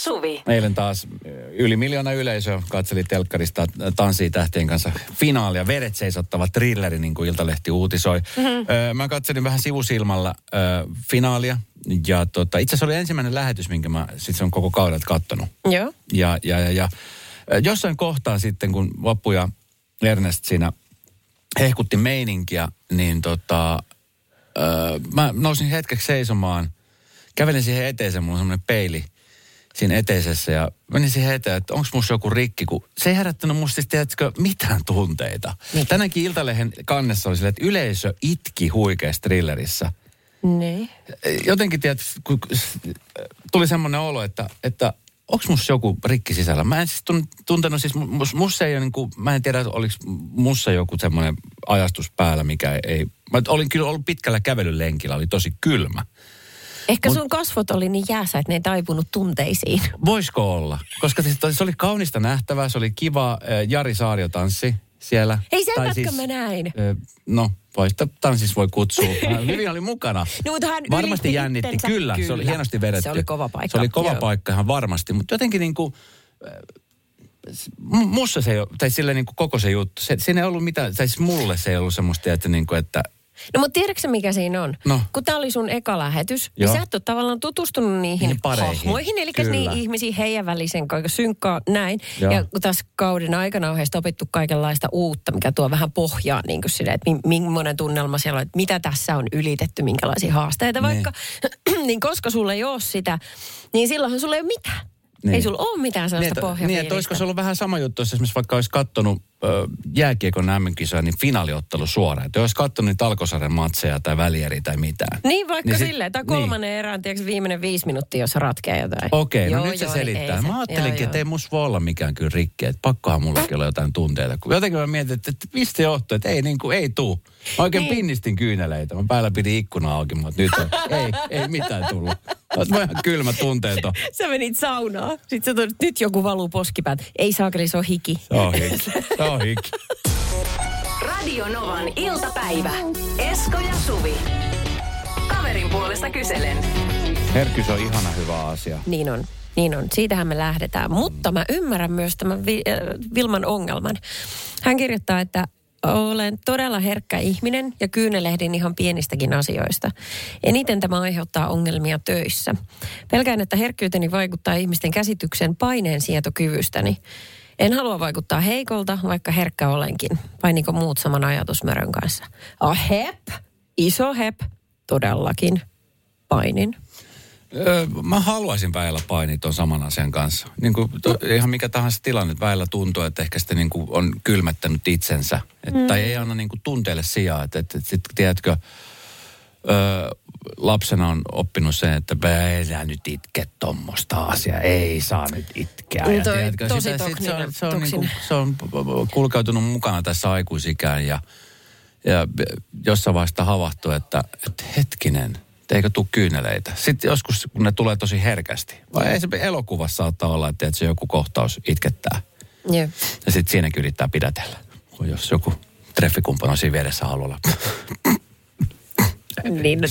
Suvi. Eilen taas yli miljoona yleisö katseli telkkarista Tanssii tähtien kanssa finaalia. Veret seisottava thrilleri, niin kuin Iltalehti uutisoi. Mm-hmm. Mä katselin vähän sivusilmalla äh, finaalia. Ja tota, itse asiassa oli ensimmäinen lähetys, minkä mä sit sen koko kaudelta kattonut. Joo. Ja, ja, ja, ja jossain kohtaa sitten, kun Vappu ja Ernest siinä hehkutti meininkiä, niin tota, öö, mä nousin hetkeksi seisomaan. Kävelin siihen eteeseen, mulla on semmoinen peili siinä eteisessä ja menin siihen eteen, että onko musta joku rikki, kun se ei herättänyt musta siis, tiedätkö, mitään tunteita. Niin. Tänäkin Iltalehen kannessa oli silleen, että yleisö itki huikeassa thrillerissä. Niin. Jotenkin, tiedät, kun tuli semmoinen olo, että, että onko musta joku rikki sisällä? Mä en siis tuntenut, siis mus, musta ei ole niin kuin, mä en tiedä, oliko musta joku semmoinen ajastus päällä, mikä ei, mä olin kyllä ollut pitkällä kävelylenkillä, oli tosi kylmä. Ehkä Mut, sun kasvot oli niin jäässä, että ne ei taipunut tunteisiin. Voisiko olla? Koska siis, se oli kaunista nähtävää, se oli kiva. Jari Saario tanssi siellä. Ei sen siis, mä näin. No, voista tanssissa voi kutsua. Hyvin oli mukana. No, mutta hän varmasti jännitti, kyllä, kyllä, se oli hienosti vedetty. Se oli kova paikka. Se oli kova Joo. paikka ihan varmasti, mutta jotenkin niin kuin, mussa se ei ole, tai sille niin kuin koko se juttu, se, siinä ei ollut mitään, tai siis mulle se ei ollut semmoista, että, niin kuin, että No mutta tiedätkö mikä siinä on? No. Kun tämä oli sun eka lähetys, niin Joo. niin sä et ole tavallaan tutustunut niihin niin hahmoihin, eli niin ihmisiin heidän välisen kaiken synkkaa näin. Joo. Ja kun tässä kauden aikana on heistä opittu kaikenlaista uutta, mikä tuo vähän pohjaa niin kuin sinne, että millainen tunnelma siellä on, että mitä tässä on ylitetty, minkälaisia haasteita niin. vaikka. niin koska sulle ei ole sitä, niin silloinhan sulle ei ole mitään. Niin. Ei sulla ole mitään sellaista niin, pohjafiilistä. Niin, että olisiko se ollut vähän sama juttu, jos esimerkiksi vaikka olisi kattonut ö, jääkiekon MM-kisoja, niin finaaliottelu suoraan. Että olisi kattonut niitä alkosarjan matseja tai välieri tai mitään. Niin vaikka niin silleen, tai kolmannen niin. erään, tiedätkö, viimeinen viisi minuuttia, jos ratkeaa jotain. Okei, okay, no nyt joo, se selittää. Niin mä ajattelinkin, että ei musta voi olla mikään kyllä rikki, että pakkohan mullakin olla jotain tunteita. Jotenkin mä mietin, että, että mistä johtuu, että ei, niin kuin, ei tuu. Mä oikein niin. pinnistin kyyneleitä. Mä päällä piti ikkuna auki, mutta nyt on, ei, ei mitään tullut. Oot ihan kylmä tunteeton. Sä menit saunaan. Sitten sä tulit, nyt joku valuu poskipäät. Ei saakeli, se on hiki. Se on hiki. Se on hiki. Radio Novan iltapäivä. Esko ja Suvi. Kaverin puolesta kyselen. Herkys on ihana hyvä asia. Niin on. Niin on, siitähän me lähdetään. Mutta mä ymmärrän myös tämän Vilman ongelman. Hän kirjoittaa, että olen todella herkkä ihminen ja kyynelehdin ihan pienistäkin asioista. Eniten tämä aiheuttaa ongelmia töissä. Pelkään, että herkkyyteni vaikuttaa ihmisten käsityksen paineen sietokyvystäni. En halua vaikuttaa heikolta, vaikka herkkä olenkin. Painiko muut saman ajatusmörön kanssa? Ah, hep! Iso hep! Todellakin. Painin. Öö, mä haluaisin väillä painia tuon saman asian kanssa. Niin kuin, to, ihan mikä tahansa tilanne, että väillä tuntuu, että ehkä sitten niin kuin on kylmättänyt itsensä. Et, mm. Tai ei anna niin kuin tunteelle sijaa. Että et, et, sit, tiedätkö, öö, lapsena on oppinut sen, että älä nyt itke tuommoista asiaa, ei saa nyt itkeä. Ja, toi, tiedätkö, tosi sitä, sit se, on, se, on, niin kuin, se on kulkeutunut mukana tässä aikuisikään ja, ja jossain vaiheessa havahtuu, että, että hetkinen – eikö tule kyyneleitä. Sitten joskus, kun ne tulee tosi herkästi. Vai ei se elokuvassa saattaa olla, että se joku kohtaus itkettää. Yeah. Ja sitten siinäkin yrittää pidätellä. Kun jos joku treffikumppani on siinä vieressä halulla. niin, no,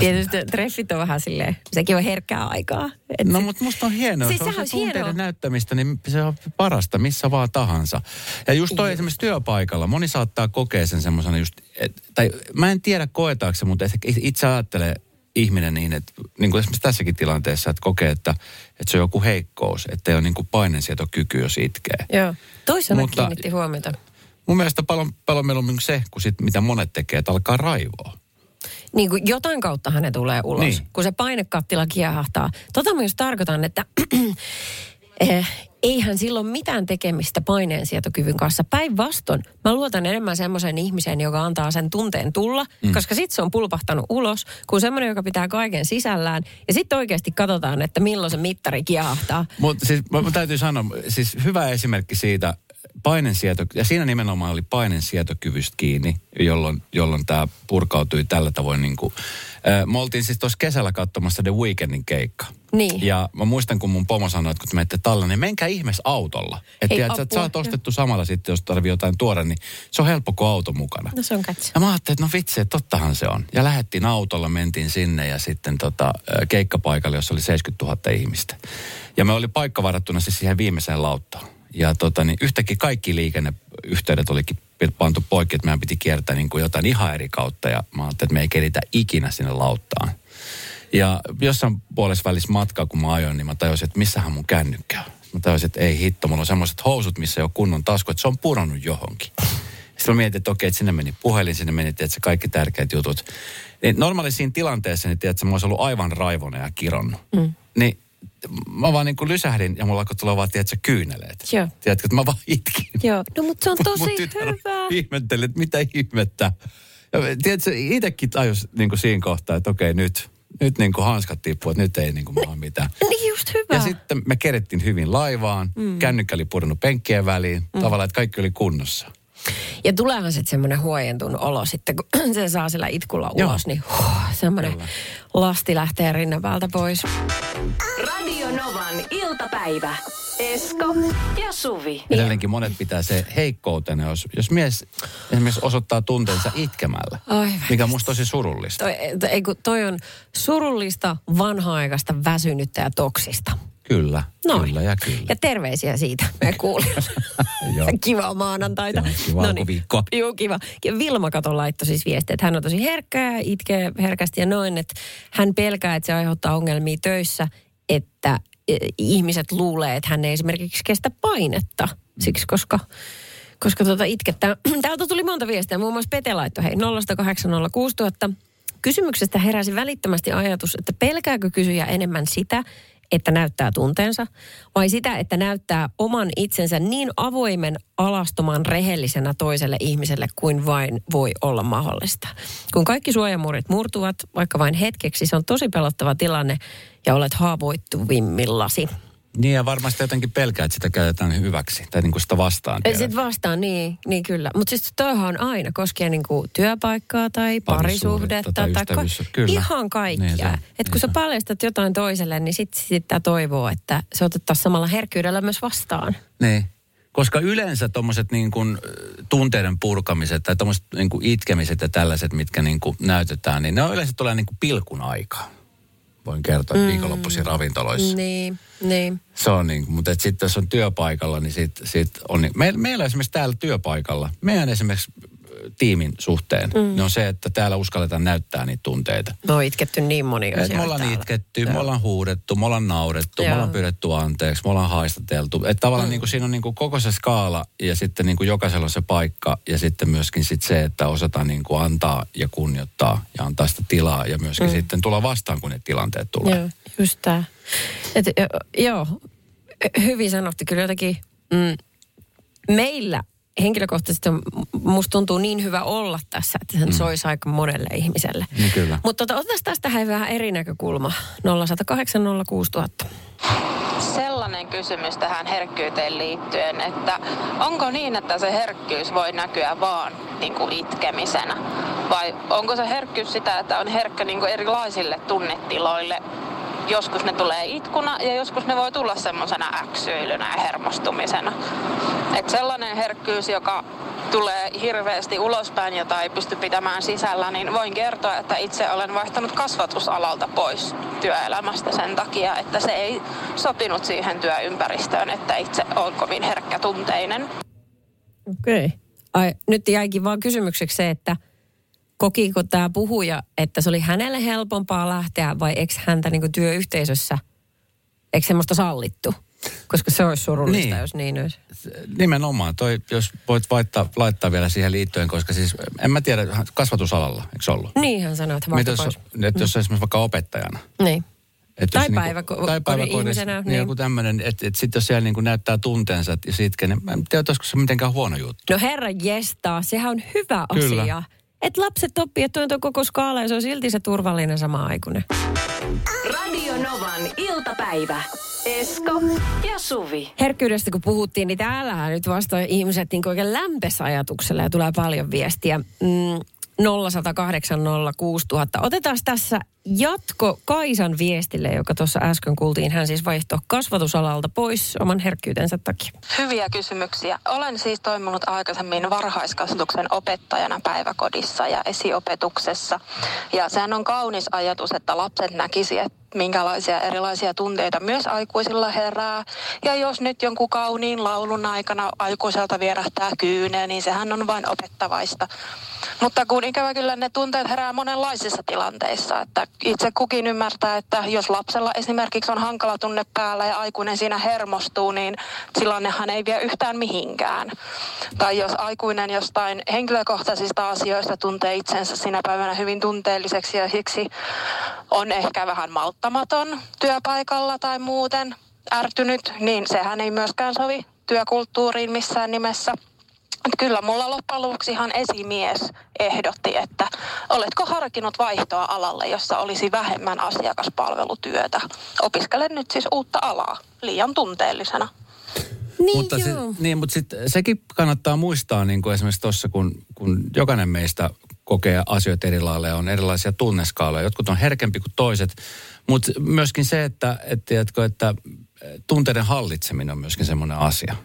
tietysti treffit on vähän silleen, sekin on herkkää aikaa. Et no, mutta musta on hienoa. Siis se on se tunteiden hienoa. näyttämistä, niin se on parasta missä vaan tahansa. Ja just toi esimerkiksi työpaikalla, moni saattaa kokea sen semmoisena just, et, tai mä en tiedä koetaanko se, mutta itse ajattelee ihminen niin, että niin kuin esimerkiksi tässäkin tilanteessa, että kokee, että, että se on joku heikkous, että ei ole niin kuin painensietokyky, jos itkee. Joo, toisena Mutta kiinnitti huomiota. Mun mielestä paljon, paljon on se, kun sit, mitä monet tekee, että alkaa raivoa. Niin kuin jotain kautta ne tulee ulos, niin. kun se painekattila kiehahtaa. Tota myös tarkoitan, että eh, eihän silloin mitään tekemistä paineensietokyvyn kanssa. Päinvastoin, mä luotan enemmän semmoisen ihmiseen, joka antaa sen tunteen tulla, mm. koska sitten se on pulpahtanut ulos, kuin semmoinen, joka pitää kaiken sisällään. Ja sitten oikeasti katsotaan, että milloin se mittari kiehahtaa. Mutta siis mä, mä täytyy sanoa, siis hyvä esimerkki siitä, painensieto, ja siinä nimenomaan oli painensietokyvystä kiinni, jolloin, jolloin tämä purkautui tällä tavoin. Niin kuin, me oltiin siis tuossa kesällä katsomassa The Weekendin keikka. Niin. Ja mä muistan, kun mun pomo sanoi, että kun te menette talleen, niin menkää ihmeessä autolla. Että tiedät, sä, sä oot ostettu samalla sitten, jos tarvii jotain tuoda, niin se on helppo, kun auto mukana. No se on katso. Ja mä ajattelin, että no vitsi, että tottahan se on. Ja lähdettiin autolla, mentiin sinne ja sitten tota, keikkapaikalle, jossa oli 70 000 ihmistä. Ja me oli paikka varattuna siis siihen viimeiseen lauttaan. Ja tota, niin yhtäkkiä kaikki liikenneyhteydet olikin pantu poikki, että meidän piti kiertää niin kuin jotain ihan eri kautta. Ja mä ajattelin, että me ei keritä ikinä sinne lauttaan. Ja jossain puolessa välissä matkaa, kun mä ajoin, niin mä tajusin, että missähän mun kännykkä on. Mä tajusin, että ei hitto, mulla on semmoiset housut, missä ei ole kunnon tasku, että se on pudonnut johonkin. Sitten mä mietin, että okei, että sinne meni puhelin, sinne meni, että se kaikki tärkeät jutut. Niin normaali siinä tilanteessa, niin tiedätkö, mä olisin ollut aivan raivona ja kironnut. Mm. Niin mä vaan niin kuin lysähdin ja mulla alkoi tulla vaan, tiedätkö, kyyneleet. Joo. Tiedätkö, että mä vaan itkin. Joo, no mutta se on tosi hyvä. Ihmetteli, että mitä ihmettä. Ja tiedätkö, itsekin tajus niin kuin siinä kohtaa, että okei nyt, nyt niin kuin hanskat tippuu, että nyt ei niin kuin maa mitään. Niin just hyvä. Ja sitten me kerettiin hyvin laivaan, mm. kännykkä oli pudonnut penkkien väliin, mm. tavallaan, että kaikki oli kunnossa. Ja tuleehan sitten semmoinen huojentunut olo sitten, kun se saa sillä itkulla Joo. ulos, niin huh, semmoinen Kyllä. lasti lähtee rinnan päältä pois. Radio Novan iltapäivä. Esko ja Suvi. Edelleenkin monet pitää se heikkoutena, jos, jos mies esimerkiksi osoittaa tunteensa itkemällä, Ai, mikä on musta tosi surullista. Toi, ei, kun toi on surullista, vanha-aikaista, väsynyttä ja toksista. Kyllä, Noin. kyllä ja kyllä. Ja terveisiä siitä kuulijoille. Joo. Kivaa maanantaita. Joo, kivaa alkuviikkoa. Joo, kiva. Ja Vilma kato laittoi siis viestiä, että hän on tosi herkkä ja itkee herkästi ja noin, että hän pelkää, että se aiheuttaa ongelmia töissä, että e, ihmiset luulee, että hän ei esimerkiksi kestä painetta. Siksi, koska koska tuota itkettää. Täältä tuli monta viestiä. Muun muassa Pete laittoi, hei 0806000. Kysymyksestä heräsi välittömästi ajatus, että pelkääkö kysyjä enemmän sitä, että näyttää tunteensa, vai sitä, että näyttää oman itsensä niin avoimen, alastoman, rehellisenä toiselle ihmiselle kuin vain voi olla mahdollista. Kun kaikki suojamuurit murtuvat, vaikka vain hetkeksi, se on tosi pelottava tilanne ja olet haavoittuvimmillasi. Niin ja varmasti jotenkin pelkää, että sitä käytetään hyväksi tai niin kuin sitä vastaan. Sitten vastaan, niin, niin kyllä. Mutta siis toihan on aina, koskee niinku työpaikkaa tai Parisuhdetta tai ko- ystävyys- kyllä. Ihan kaikkia. Niin että kun niin sä se on. paljastat jotain toiselle, niin sitten sitä toivoo, että se otettaisiin samalla herkkyydellä myös vastaan. Niin. Koska yleensä tuommoiset niin kuin, tunteiden purkamiset tai tuommoiset niin kuin itkemiset ja tällaiset, mitkä niin kuin näytetään, niin ne on yleensä tulee niin kuin pilkun aikaa. Voin kertoa, että viikonloppuisin ravintoloissa. Niin, niin. Se on niin mutta sitten jos on työpaikalla, niin sit, sit on niin. Me, meillä esimerkiksi täällä työpaikalla, meidän esimerkiksi tiimin suhteen, mm. niin on se, että täällä uskalletaan näyttää niitä tunteita. Me on itketty niin moni asia. me ollaan itketty, me ollaan huudettu, me ollaan naurettu, Joo. me ollaan pyydetty anteeksi, me ollaan haistateltu. Että tavallaan mm. niin kuin siinä on niin kuin koko se skaala ja sitten niin kuin jokaisella on se paikka ja sitten myöskin sit se, että osataan niin kuin antaa ja kunnioittaa ja antaa sitä tilaa ja myöskin mm. sitten tulla vastaan, kun ne tilanteet tulee. Joo, just tää. Et, jo- joo, hyvin sanottu. Kyllä jotenkin mm, meillä henkilökohtaisesti on, musta tuntuu niin hyvä olla tässä, että sen mm. soisi aika monelle ihmiselle. Niin kyllä. Mutta tota, otetaan tästä tähän vähän eri näkökulma. 0108 06000. sellainen kysymys tähän herkkyyteen liittyen, että onko niin, että se herkkyys voi näkyä vaan niin kuin itkemisenä? Vai onko se herkkyys sitä, että on herkkä niin kuin erilaisille tunnetiloille? Joskus ne tulee itkuna ja joskus ne voi tulla semmoisena äksyilynä ja hermostumisena. Et sellainen herkkyys, joka tulee hirveästi ulospäin, jota ei pysty pitämään sisällä, niin voin kertoa, että itse olen vaihtanut kasvatusalalta pois työelämästä sen takia, että se ei sopinut siihen työympäristöön, että itse olen kovin herkkätunteinen. Okei. Okay. Nyt jäikin vaan kysymykseksi se, että kokiko tämä puhuja, että se oli hänelle helpompaa lähteä vai eikö häntä niin työyhteisössä, eikö semmoista sallittu? Koska se olisi surullista, Niin. jos niin olisi. Nimenomaan, toi, jos voit vaihtaa, laittaa vielä siihen liittyen, koska siis en mä tiedä, kasvatusalalla, eikö se ollut? Niin hän sanoi, että Mitä jos, pois. että jos esimerkiksi vaikka opettajana, Niin. Että Tai jos päiväko- tai päiväkodissa, ihmisenä, niin, niin. joku tämmöinen, että, että sitten jos siellä niin kuin näyttää tunteensa ja siitä, niin mä en tiedä, olisiko se mitenkään huono juttu. No herra jestaa, sehän on hyvä Kyllä. asia. Että lapset oppii, että tuo on koko skaala ja se on silti se turvallinen sama aikuinen. Radio Novan iltapäivä. Esko ja Suvi. Herkkyydestä kun puhuttiin, niin täällähän nyt vasta ihmiset niin oikein lämpes ajatuksella ja tulee paljon viestiä. Mm, 0108 06000. Otetaan tässä jatko Kaisan viestille, joka tuossa äsken kuultiin. Hän siis vaihtoi kasvatusalalta pois oman herkkyytensä takia. Hyviä kysymyksiä. Olen siis toiminut aikaisemmin varhaiskasvatuksen opettajana päiväkodissa ja esiopetuksessa. Ja sehän on kaunis ajatus, että lapset näkisivät, että minkälaisia erilaisia tunteita myös aikuisilla herää. Ja jos nyt jonkun kauniin laulun aikana aikuiselta vierähtää kyyneen, niin sehän on vain opettavaista. Mutta kun ikävä kyllä ne tunteet herää monenlaisissa tilanteissa, että itse kukin ymmärtää, että jos lapsella esimerkiksi on hankala tunne päällä ja aikuinen siinä hermostuu, niin tilannehan ei vie yhtään mihinkään. Tai jos aikuinen jostain henkilökohtaisista asioista tuntee itsensä sinä päivänä hyvin tunteelliseksi ja siksi on ehkä vähän malttamaton työpaikalla tai muuten ärtynyt, niin sehän ei myöskään sovi työkulttuuriin missään nimessä. Kyllä mulla loppujen lopuksi ihan esimies ehdotti, että oletko harkinnut vaihtoa alalle, jossa olisi vähemmän asiakaspalvelutyötä. Opiskelen nyt siis uutta alaa liian tunteellisena. Niin mutta joo. sit, niin, mutta sit, sekin kannattaa muistaa niin kuin esimerkiksi tuossa, kun, kun jokainen meistä kokee asioita eri lailla ja on erilaisia tunneskaaloja. Jotkut on herkempi kuin toiset, mutta myöskin se, että, että, tiedätkö, että tunteiden hallitseminen on myöskin semmoinen asia.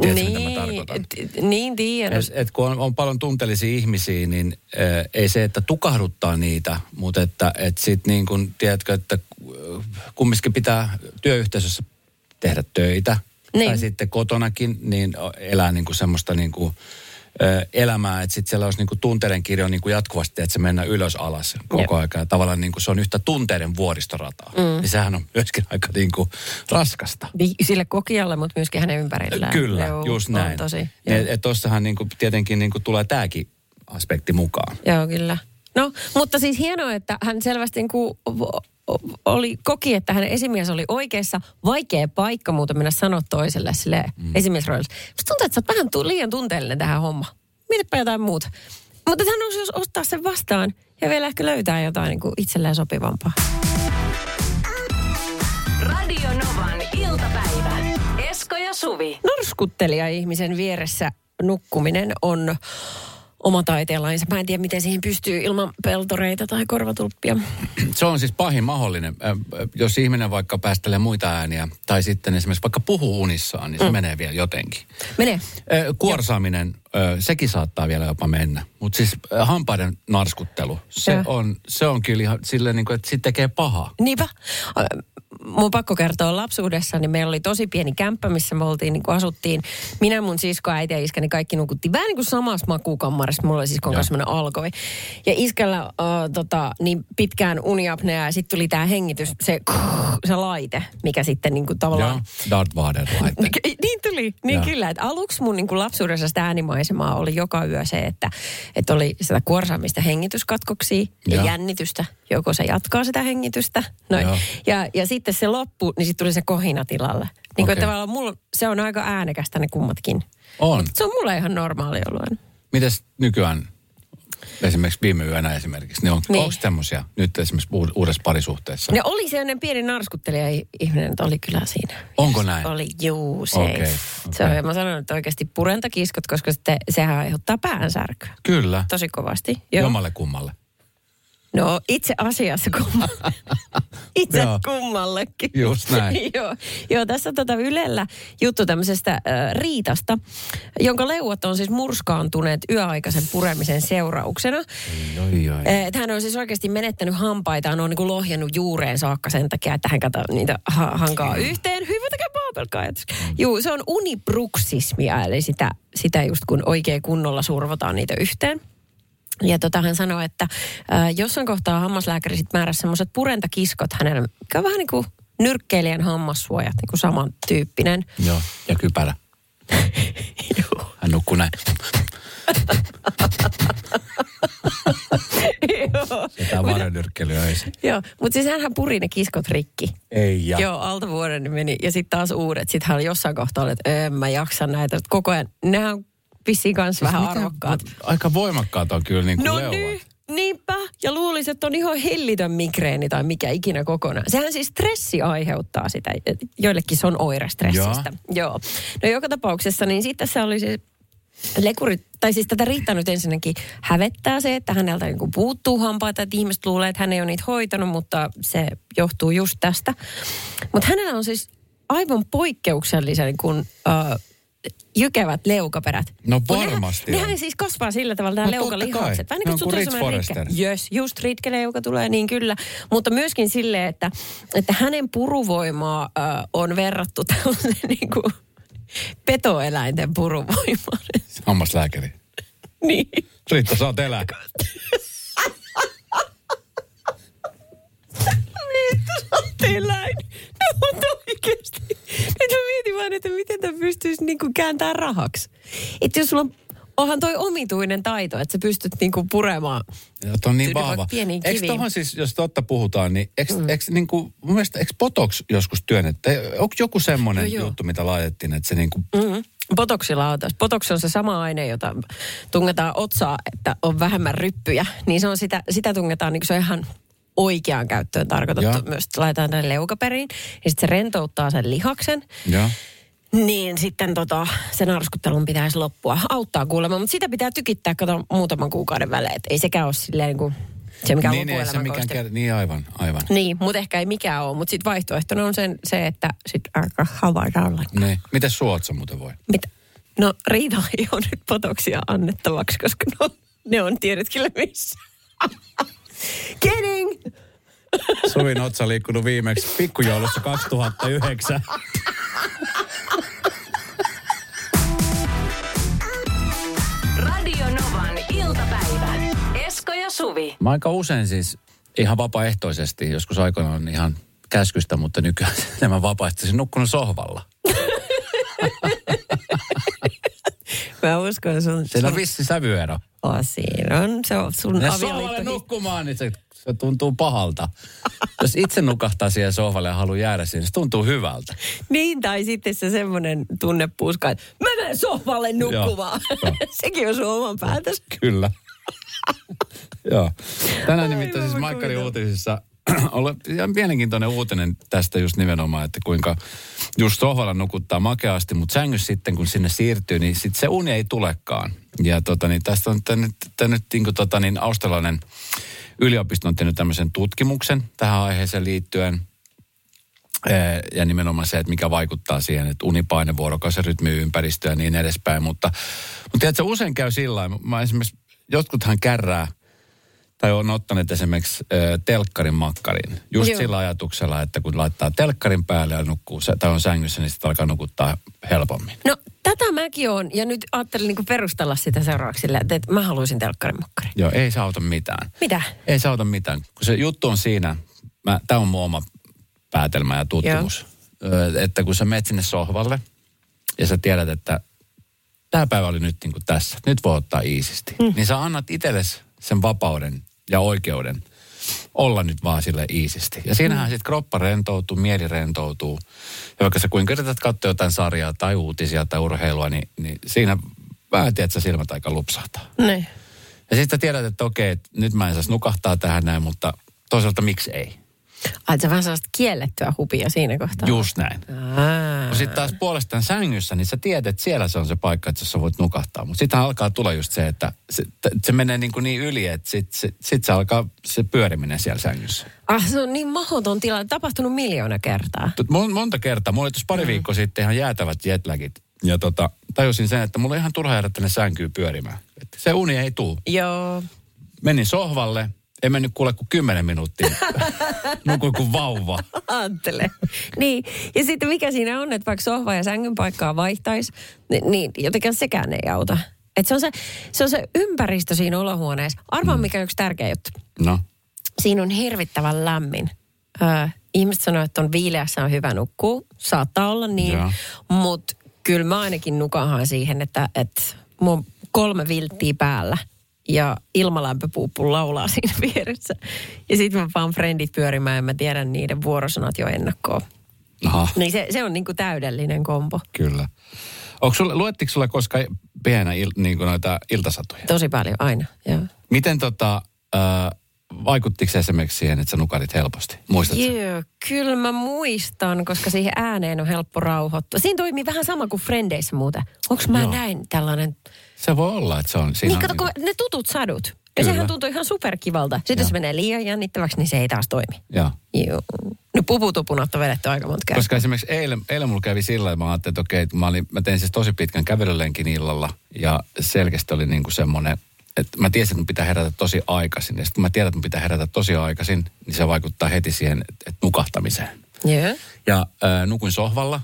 Tiedätkö, mitä mä tarkoitan? t- niin tiedän. Et, et kun on, on paljon tunteellisia ihmisiä, niin äh, ei se, että tukahduttaa niitä, mutta että et sit niin kun, tiedätkö, että äh, kumminkin pitää työyhteisössä tehdä töitä. Niin. Tai sitten kotonakin, niin elää niin kuin semmoista niin kuin, äh, elämää, että sitten siellä olisi niin kuin tunteiden kirjo niin kuin jatkuvasti, että se mennään ylös alas koko Jep. ajan. Tavallaan niin kuin se on yhtä tunteiden vuoristorataa. Mm. Niin sehän on myöskin aika niin kuin raskasta. Niin, Sille kokijalle, mutta myöskin hänen ympärillään. Kyllä, Joo, just näin. Tosi, tossahan niinku, tietenkin niinku tulee tämäkin aspekti mukaan. Joo, kyllä. No, mutta siis hienoa, että hän selvästi niin kuin oli, koki, että hänen esimies oli oikeassa. Vaikea paikka muuten mennä sanoa toiselle sille mm. esimiesroolissa. Musta tuntuu, että sä oot vähän tu- liian tunteellinen tähän hommaan. Mietipä jotain muuta. Mutta hän olisi jos ottaa sen vastaan ja vielä ehkä löytää jotain niin kuin itselleen sopivampaa. Radio Novan iltapäivä. Esko ja Suvi. Norskuttelija ihmisen vieressä nukkuminen on oma taiteenlainsa. Mä en tiedä, miten siihen pystyy ilman peltoreita tai korvatulppia. Se on siis pahin mahdollinen. Jos ihminen vaikka päästelee muita ääniä tai sitten esimerkiksi vaikka puhuu unissaan, niin se mm. menee vielä jotenkin. Mene. Ö, Kuorsaaminen, ö, sekin saattaa vielä jopa mennä. Mutta siis hampaiden narskuttelu, se Joo. on, se on kyllä ihan silleen, niin kuin, että se tekee pahaa. Niinpä. Mun pakko kertoa lapsuudessa, niin meillä oli tosi pieni kämppä, missä me oltiin, niin asuttiin. Minä, mun sisko, äiti ja iskäni kaikki nukuttiin vähän niin kuin samassa makuukammarissa. Mulla oli siskon kanssa semmoinen alkovi. Ja iskällä äh, tota, niin pitkään uniapnea ja sitten tuli tämä hengitys, se, se laite, mikä sitten niin kuin tavallaan... Darth Vader laite. Niin tuli, niin Joo. kyllä. Että aluksi mun niin kuin lapsuudessa sitä äänimaisemaa oli joka yö se, että, että oli sitä kuorsaamista hengityskatkoksia ja Joo. jännitystä. Joko se jatkaa sitä hengitystä. Noin. Joo. Ja, ja sitten se loppu, niin sitten tuli se kohina tilalle. Niin kuin okay. tavallaan mulla, se on aika äänekästä ne kummatkin. On. Se on mulle ihan normaali ollut aina. Mites nykyään, esimerkiksi viime yönä esimerkiksi, niin, on, Niin. onko semmoisia nyt esimerkiksi uudessa parisuhteessa? Ja oli sellainen pieni narskuttelija ihminen, että oli kyllä siinä. Onko näin? Oli, juu, se. Okei, Se on, mä sanon, että oikeasti purentakiskot, koska sitten sehän aiheuttaa päänsärkyä. Kyllä. Tosi kovasti. Joo. Jommalle kummalle. No itse asiassa kumma. itse Joo. kummallekin. Just näin. Joo. Joo, tässä tota Ylellä juttu tämmöisestä äh, riitasta, jonka leuat on siis murskaantuneet yöaikaisen puremisen seurauksena. Oi. Eh, Että hän on siis oikeasti menettänyt hampaitaan, on niin kuin lohjennut juureen saakka sen takia, että hän kato niitä ha- hankaa yhteen. Hyvä paapelkaa ajatus. Juu, se on unibruksismia, eli sitä, sitä just kun oikein kunnolla survotaan niitä yhteen. Ja tota, hän sanoi, että äh, jossain kohtaa hammaslääkäri sit määräsi semmoiset purentakiskot hänelle, mikä on vähän niin kuin nyrkkeilijän hammassuojat, niin kuin samantyyppinen. Joo, ja kypärä. Hän nukkuu näin. Joo. Tämä varjonyrkkely öisin. Joo, mutta siis hänhän puri ne kiskot rikki. Ei ja. Joo, alta vuoden meni. Ja sitten taas uudet. Sitten hän jossain kohtaa oli, että en mä jaksa näitä. Sitten Koko ajan, nehän on vissiin kanssa vähän Mitä- arvokkaat. Aika voimakkaat on kyllä niin kuin No leuat. niin, niinpä. Ja luulisin, että on ihan hillitön migreeni tai mikä ikinä kokonaan. Sehän siis stressi aiheuttaa sitä. Joillekin se on oire stressistä. Joo. Joo. No joka tapauksessa, niin sitten se oli siis lekuri, tai siis tätä Riitta nyt ensinnäkin hävettää se, että häneltä niin kuin puuttuu hampaita, että ihmiset luulee, että hän ei ole niitä hoitanut, mutta se johtuu just tästä. Mutta hänellä on siis aivan poikkeuksellisen kun uh, jykevät leukaperät. No varmasti Nehän, nehän siis kasvaa sillä tavalla nämä No leukalihakset. Vähän niin kuin semmoinen Forrester. Jös, just ritkeleuka tulee, niin kyllä. Mutta myöskin silleen, että, että hänen puruvoimaa äh, on verrattu tällaisen niin kuin petoeläinten puruvoimaan. Hammaslääkäri. niin. Riitta, saat elää. Mitä sä oot eläin? Ne on oikeasti. Nyt mä mietin vaan, että miten tämä pystyisi niinku kääntämään rahaksi. Että jos sulla on, onhan toi omituinen taito, että sä pystyt niinku puremaan. Ja on niin vahva. Eikö tohon siis, jos totta puhutaan, niin eikö, mm. eikö niin kuin, mun mielestä eikö Botox joskus työnnettä? Onko joku semmoinen joo. juttu, mitä laitettiin, että se niin kuin, Mm-hmm. Botoksilla on tässä. Botox on se sama aine, jota tungetaan otsaa, että on vähemmän ryppyjä. Niin se on sitä, sitä tungetaan, niin se on ihan oikeaan käyttöön tarkoitettu. Joo. Myös laitetaan tänne leukaperiin. Ja sitten se rentouttaa sen lihaksen. joo. Niin sitten tota, sen arskuttelun pitäisi loppua. Auttaa kuulemma, mutta sitä pitää tykittää kato muutaman kuukauden välein. Et ei sekään ole silleen kuin se, mikä niin, ei se mikään kär... Niin aivan, aivan. Niin, mutta ehkä ei mikään ole. Mutta sitten vaihtoehtona on sen, se, että sit alkaa havaita ollenkaan. Niin. Miten suotsa muuten voi? Mitä? No Riita ei ole nyt potoksia annettavaksi, koska no, ne on tiedät kyllä missä. Kidding! Suvin otsa liikkunut viimeksi pikkujoulussa 2009. Radio Novan iltapäivä. Esko ja Suvi. Mä aika usein siis ihan vapaaehtoisesti, joskus aikoinaan ihan käskystä, mutta nykyään enemmän vapaaehtoisesti nukkunut sohvalla. Mä uskon sun... Siinä on vissi sävyero. oh, siinä on. Se on sun sohvalle avioliitto. nukkumaan, niin se, se tuntuu pahalta. Jos itse nukahtaa siihen sohvalle ja haluaa jäädä siihen, se tuntuu hyvältä. Niin, tai sitten se semmoinen tunnepuuska, että mä menen sohvalle nukkumaan. Joo. Sekin on sun oman päätös. Kyllä. Joo. Tänään nimittäin siis Maikkarin kuvitella. uutisissa oli ihan mielenkiintoinen uutinen tästä just nimenomaan, että kuinka just sohvalla nukuttaa makeasti, mutta sängyssä sitten kun sinne siirtyy, niin sitten se uni ei tulekaan. Ja tota, niin tästä on nyt, nyt niin kuin, tota, niin australainen yliopisto on tehnyt tämmöisen tutkimuksen tähän aiheeseen liittyen. Ja nimenomaan se, että mikä vaikuttaa siihen, että unipaine, vuorokausirytmi, ympäristö ja niin edespäin. Mutta, mutta tiedätkö, usein käy sillä mä esimerkiksi, jotkuthan kärrää tai on ottaneet esimerkiksi ö, telkkarin makkarin. Just Joo. sillä ajatuksella, että kun laittaa telkkarin päälle ja nukkuu, tai on sängyssä, niin sitten alkaa nukuttaa helpommin. No tätä mäkin on, ja nyt ajattelin niinku perustella sitä seuraavaksi sillä, että, mä haluaisin telkkarimakkari. Joo, ei se auta mitään. Mitä? Ei se auta mitään. Kun se juttu on siinä, tämä on mun oma päätelmä ja tutkimus, ö, että kun sä menet sinne sohvalle ja sä tiedät, että tämä päivä oli nyt niin kuin tässä, nyt voi ottaa iisisti, mm. niin sä annat itsellesi sen vapauden ja oikeuden olla nyt vaan sille iisisti. Ja siinähän mm. sitten kroppa rentoutuu, mieli rentoutuu. Ja vaikka sä kuinka yrität katsoa jotain sarjaa tai uutisia tai urheilua, niin, niin siinä vähän tiedät sä silmät aika lupsahtaa. Ne. Ja sitten tiedät, että okei, että nyt mä en saisi nukahtaa tähän näin, mutta toisaalta miksi ei? Ai sä vähän sellaista kiellettyä hupia siinä kohtaa. Just näin. No sitten taas puolestaan sängyssä, niin sä tiedät, että siellä se on se paikka, että sä voit nukahtaa. Mutta sitten alkaa tulla just se, että se, se menee niin, kuin niin yli, että sitten sit, sit se alkaa se pyöriminen siellä sängyssä. Ah, se on niin mahdoton tilanne. Tapahtunut miljoona kertaa. Mon- Monta kertaa, mulla oli tuossa pari viikkoa sitten ihan jäätävät jetlagit. Ja tota, tajusin sen, että mulla on ihan turha jäädä tänne sänkyyn pyörimään. Et se uni ei tuu. Joo. Menin sohvalle, en mennyt kuule kuin 10 minuuttia. Nukuin kuin vauva. Ajattele. niin, ja sitten mikä siinä on, että vaikka sohva ja sängyn paikkaa vaihtaisi, niin, niin jotenkin sekään ei auta. Et se, on se, se on se ympäristö siinä olohuoneessa. Arvaa, mm. mikä on yksi tärkeä juttu. No, Siinä on hirvittävän lämmin. Öö, ihmiset sanoo, että on viileässä on hyvä nukkua. Saattaa olla niin, mutta kyllä mä ainakin nukahan siihen, että, että mun kolme vilttiä päällä ja ilmalämpöpuuppu laulaa siinä vieressä. Ja sitten mä vaan frendit pyörimään ja mä tiedän niiden vuorosanat jo ennakkoon. aha, Niin se, se on niinku täydellinen kombo. kyllä. Onko sulle, luettiko sulle koskaan pienä il, niin kuin noita iltasatuja? Tosi paljon aina, joo. Miten tota, äh, vaikuttiko se esimerkiksi siihen, että sä nukarit helposti? Muistatko? Joo, kyllä mä muistan, koska siihen ääneen on helppo rauhoittua. Siinä toimii vähän sama kuin Frendeissä muuten. Onko mä Joo. näin tällainen... Se voi olla, että se on siinä. Niin on kato, kun ne tutut sadut. Ja Kyllä. sehän tuntuu ihan superkivalta. Sitten jos menee liian jännittäväksi, niin se ei taas toimi. Joo. Joo. No puputupunat on vedetty aika monta kertaa. Koska esimerkiksi eilen, eilen mulla kävi sillä, että mä ajattelin, että okei, mä, olin, mä tein siis tosi pitkän kävelylenkin illalla ja selkeästi oli niin kuin semmoinen, että mä tiesin, että mun pitää herätä tosi aikaisin. Ja sitten kun mä tiedän, että mun pitää herätä tosi aikaisin, niin se vaikuttaa heti siihen, että, nukahtamiseen. Joo. Ja äh, nukuin sohvalla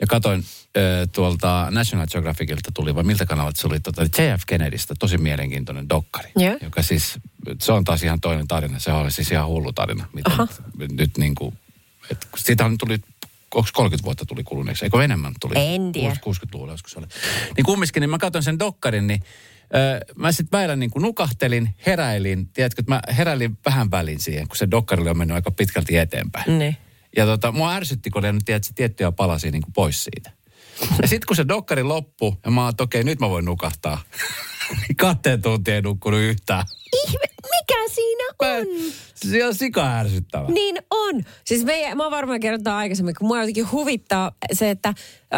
ja katoin äh, tuolta National Geographicilta tuli, vai miltä kanavalta se oli, tota, JF Kennedystä, tosi mielenkiintoinen dokkari. Joo. Joka siis, se on taas ihan toinen tarina. Se oli siis ihan hullu tarina. Mitä Aha. nyt, nyt niin kuin, että siitähän tuli, onko 30 vuotta tuli kuluneeksi, eikö enemmän tuli? En tiedä. 60-luvulla joskus se oli. Niin kumminkin, niin mä katson sen dokkarin, niin Öö, mä sitten väillä niin kuin nukahtelin, heräilin. Tiedätkö, että mä heräilin vähän välin siihen, kun se dokkari oli mennyt aika pitkälti eteenpäin. Niin. Ja tota, mua ärsytti, kun oli nyt tiedätkö, tiettyjä palasia niin kuin pois siitä. Ja sitten kun se dokkari loppui, ja mä oon, että okei, nyt mä voin nukahtaa. Kahteen tuntia ei nukkunut yhtään. Ihme, mikä siinä Mä, on? se on sika ärsyttävä. Niin on. Siis me, mä oon varmaan kertonut aikaisemmin, kun mua jotenkin huvittaa se, että ö,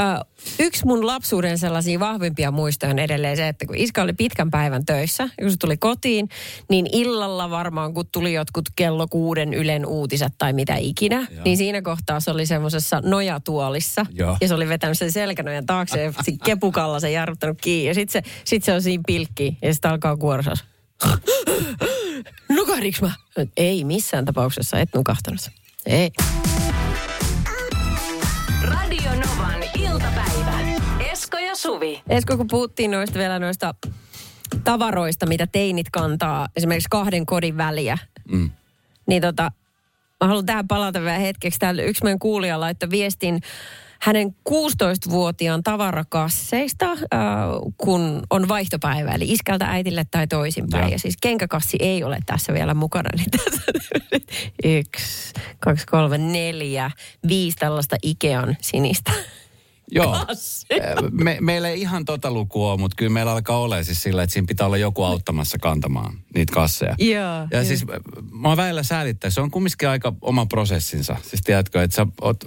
yksi mun lapsuuden sellaisia vahvimpia muistoja on edelleen se, että kun iska oli pitkän päivän töissä, kun se tuli kotiin, niin illalla varmaan, kun tuli jotkut kello kuuden Ylen uutiset tai mitä ikinä, Joo. niin siinä kohtaa se oli semmoisessa nojatuolissa, Joo. ja se oli vetänyt sen selkänojan taakse ja kepukalla se jarruttanut kiinni, ja sitten se, sit se on siinä pilkki, ja sitten alkaa kuorsas. Nukahdiks mä? Ei missään tapauksessa, et nukahtanut. Ei. Radio Novan iltapäivä. Esko ja Suvi. Esko, kun puhuttiin noista vielä noista tavaroista, mitä teinit kantaa, esimerkiksi kahden kodin väliä, Mm. niin tota, mä haluan tähän palata vielä hetkeksi. Täällä yksi meidän kuulija laittoi viestin hänen 16-vuotiaan tavarakasseista, äh, kun on vaihtopäivä, eli iskältä äitille tai toisinpäin. Joo. Ja siis kenkäkassi ei ole tässä vielä mukana, niin tässä yksi, kaksi, kolme, neljä, viisi tällaista Ikean sinistä. Joo. Me, meillä ei ihan tota lukua ole, mutta kyllä meillä alkaa olla siis sillä, että siinä pitää olla joku auttamassa kantamaan niitä kasseja. Joo. Ja siis mä välillä säälittää, se on kumminkin aika oma prosessinsa. Siis tiedätkö, että sä oot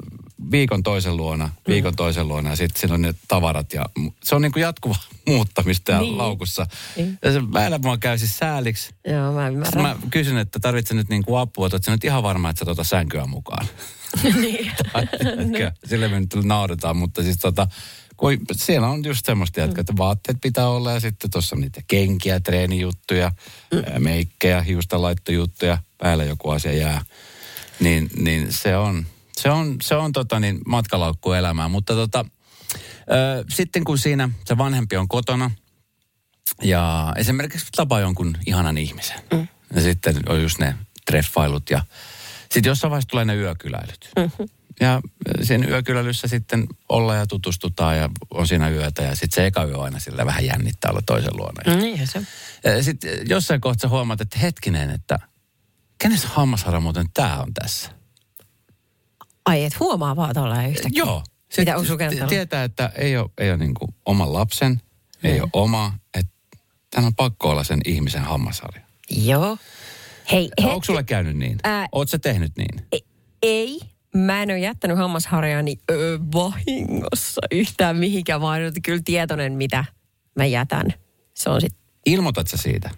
viikon toisen luona, viikon Mm. toisen luona ja sitten siinä on ne tavarat ja se on niin kuin jatkuva muuttamista täällä Niin. laukussa. Niin. Ja se välillä mua käy siis sääliksi. Joo, mä Sitten mä kysyn, että tarvitset nyt niin kuin apua, että sä nyt ihan varma, että sä tuota sänkyä mukaan. niin. Sille me nyt nauretaan, mutta siis tota, kun siellä on just semmoista, mm. että vaatteet pitää olla ja sitten tuossa on niitä kenkiä, treenijuttuja, mm. meikkejä, hiustenlaittojuttuja, päällä joku asia jää. Niin, niin se on, se on, se on tota niin matkalaukku elämää, mutta tota, ö, sitten kun siinä se vanhempi on kotona ja esimerkiksi tapaa jonkun ihanan ihmisen mm. ja sitten on just ne treffailut ja sitten jossain vaiheessa tulee ne yökyläilyt. Mm-hmm. Ja sen yökyläilyssä sitten ollaan ja tutustutaan ja on siinä yötä ja sitten se eka yö aina sillä vähän jännittää olla toisen luona. Mm. Niin se. Sitten jossain kohtaa huomaat, että hetkinen, että kenes hammasharja muuten tämä on tässä? Ai, et huomaa vaan tuolla yhtäkkiä. Joo. Mitä on sukeltanut? Tietää, että ei ole, ei ole niin oman lapsen, ei ole oma, että tämän on pakko olla sen ihmisen hammasharja. Joo. Hei, he, Onko sulle käynyt niin? Ää- Oletko sä tehnyt niin? e- ei. Mä en ole jättänyt hammasharjani öö, vahingossa yhtään mihinkään. Oon nyt kyllä tietoinen, mitä mä jätän. Se on sitten Ilmoitat sä siitä?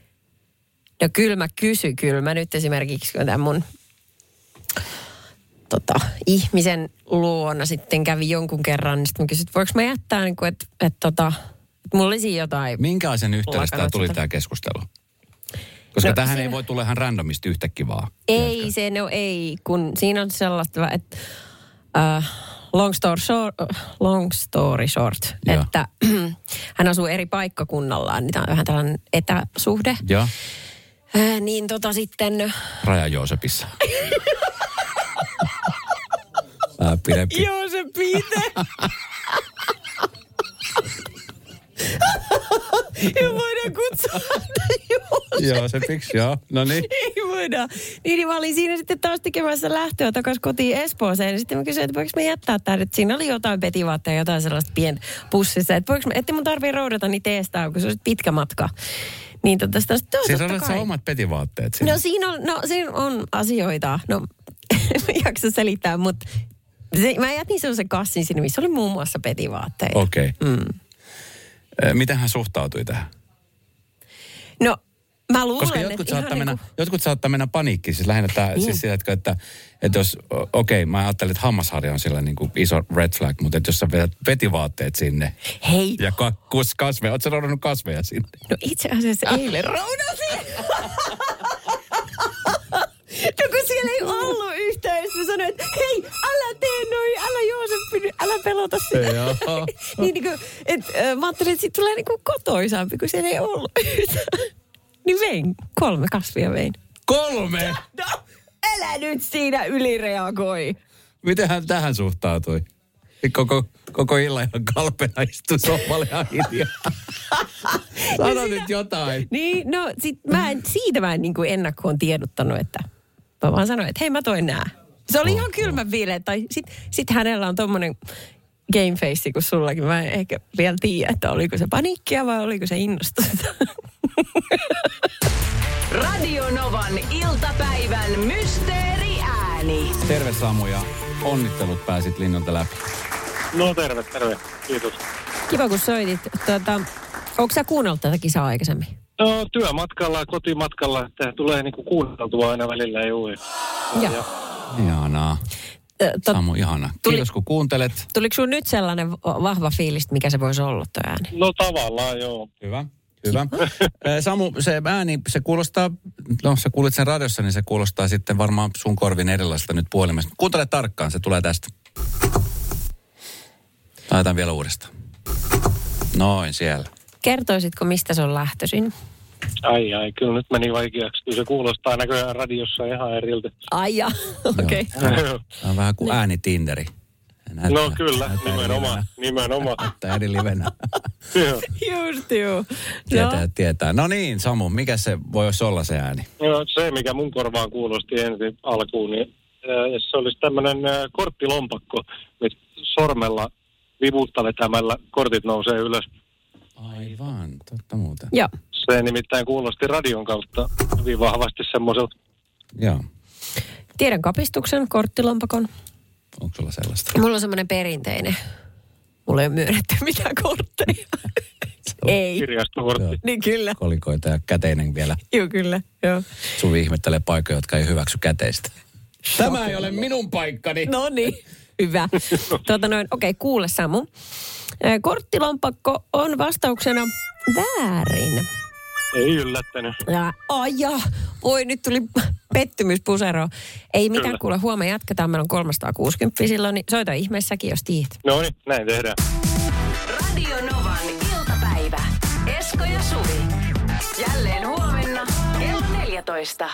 No kyllä mä kysyn, kyllä mä nyt esimerkiksi kun tämän mun tota, ihmisen luona sitten kävi jonkun kerran, niin sitten mä kysyin, että voiko mä jättää, niin kuin, että, että, tota, että mulla olisi jotain. Minkälaisen yhteydessä tämä tuli tämä keskustelu? Koska no, tähän siinä- ei voi tulla ihan randomisti yhtäkkiä vaan. Ei se, no ei, kun siinä on sellaista, että äh, long, story short, long story short, Joo. että hän asuu eri paikkakunnallaan, niin tämä on vähän tällainen etäsuhde. Joo, Äh, niin tota sitten, Raja Joosepissa. Vähän pidempi. Joo, ja voidaan kutsua. Joo, se piksi, joo. No niin. Ei voida. Niin, niin mä olin siinä sitten taas tekemässä lähtöä takaisin kotiin Espooseen. Ja sitten mä kysyin, että voiko me jättää tämän. Että siinä oli jotain petivaatteja, jotain sellaista pientä pussissa. Että voiko me, että mun tarvii roudata niitä eestään, kun se olisi pitkä matka. Niin tota sitä, sitä Siis totta olet sä kai. omat petivaatteet siinä. No siinä on, no, siinä on asioita. No, en jaksa selittää, mutta se, mä jätin sellaisen kassin sinne, missä oli muun muassa petivaatteita. Okei. Okay. Mm. Miten hän suhtautui tähän? No, mä luulen, Koska että jotkut ihan saattaa, mennä, niinku- jotkut saattaa mennä paniikkiin. Siis lähinnä tämä, Niin. siis sillä, että, että, että jos, okei, okay, mä ajattelin, että hammasharja on sillä niin kuin iso red flag, mutta että jos sä vedät vetivaatteet sinne Hei, ja ka, kus, kasveja, ootko sä roudannut kasveja sinne? no itse asiassa eilen roudasin. No kun siellä ei ollut yhtään, sanoin, että hei, älä tee noin, älä Jooseppi, älä pelota sitä. Niin, niin kuin, et, mä ajattelin, että siitä tulee niin kuin kotoisampi, kun siellä ei ollut. Niin vein, kolme kasvia vein. Kolme! No, älä nyt siinä ylireagoi. Miten hän tähän suhtautui? Koko, koko illan ihan kalpeena istui sohvalle ja hiljaa. Sano nyt jotain. Niin, no sit mä en, siitä mä en niin kuin ennakkoon tiedottanut, että mä vaan sanoin, että hei mä toin nää. Se oli ihan kylmä viile, tai sit, sit hänellä on tommonen game face kuin sullakin. Mä en ehkä vielä tiedä, että oliko se paniikkia vai oliko se innostusta. Radio Novan iltapäivän mysteeriääni. Terve Samu ja onnittelut pääsit linnalta läpi. No terve, terve. Kiitos. Kiva kun soitit. Tuota, onko sä kuunnellut tätä kisaa aikaisemmin? No työmatkalla ja kotimatkalla, että tulee niinku kuunneltua aina välillä juu. Ja, Joo. Ihanaa. Tot, Samu, ihana. Tuli- Kiitos kun kuuntelet. tuliko sun nyt sellainen vahva fiilis, mikä se voisi olla tuo ääni? No tavallaan joo. Hyvä. Hyvä. Samu, se ääni, se kuulostaa, no sä kuulit sen radiossa, niin se kuulostaa sitten varmaan sun korvin erilaiselta nyt puhelimesta. Kuuntele tarkkaan, se tulee tästä. Laitan vielä uudestaan. Noin siellä. Kertoisitko, mistä se on lähtöisin? Ai ai, kyllä nyt meni vaikeaksi. Kyllä se kuulostaa näköjään radiossa ihan eriltä. Ai ja, okei. Okay. Tämä on vähän kuin ääni Tinderi. Näyttää- no kyllä, nimenomaan. Nimenomaan. Näyttää eri livenä. Just joo. Tietää, Joo. tietää. No niin, Samu, mikä se voisi olla se ääni? No, se, mikä mun korvaan kuulosti ensin alkuun, niin äh, se olisi tämmöinen äh, korttilompakko, missä sormella vivuutta vetämällä kortit nousee ylös. Aivan, totta muuten. Joo. Se nimittäin kuulosti radion kautta hyvin vahvasti semmoiselta. Joo. Tiedän kapistuksen, korttilompakon. Onko sulla sellaista? Mulla on semmoinen perinteinen. Mulla ei ole myönnetty mitään kortteja. ei. Kirjastokortti. Joo. Niin kyllä. Kolikoita ja käteinen vielä. Joo, kyllä. Joo. Suvi ihmettelee paikkoja, jotka ei hyväksy käteistä. Tämä ei ole minun paikkani. No niin, hyvä. Tuota noin, okei, okay, kuule Samu. Korttilompakko on vastauksena väärin. Ei yllättänyt. Ja, ai ja, voi nyt tuli pettymyspusero. Ei mitään, Kyllä. kuule, huomenna jatketaan. Meillä on 360 silloin, niin soita ihmeessäkin, jos tiedät. No niin, näin tehdään. Radio Novan iltapäivä. Esko ja Suvi. Jälleen huomenna kello 14.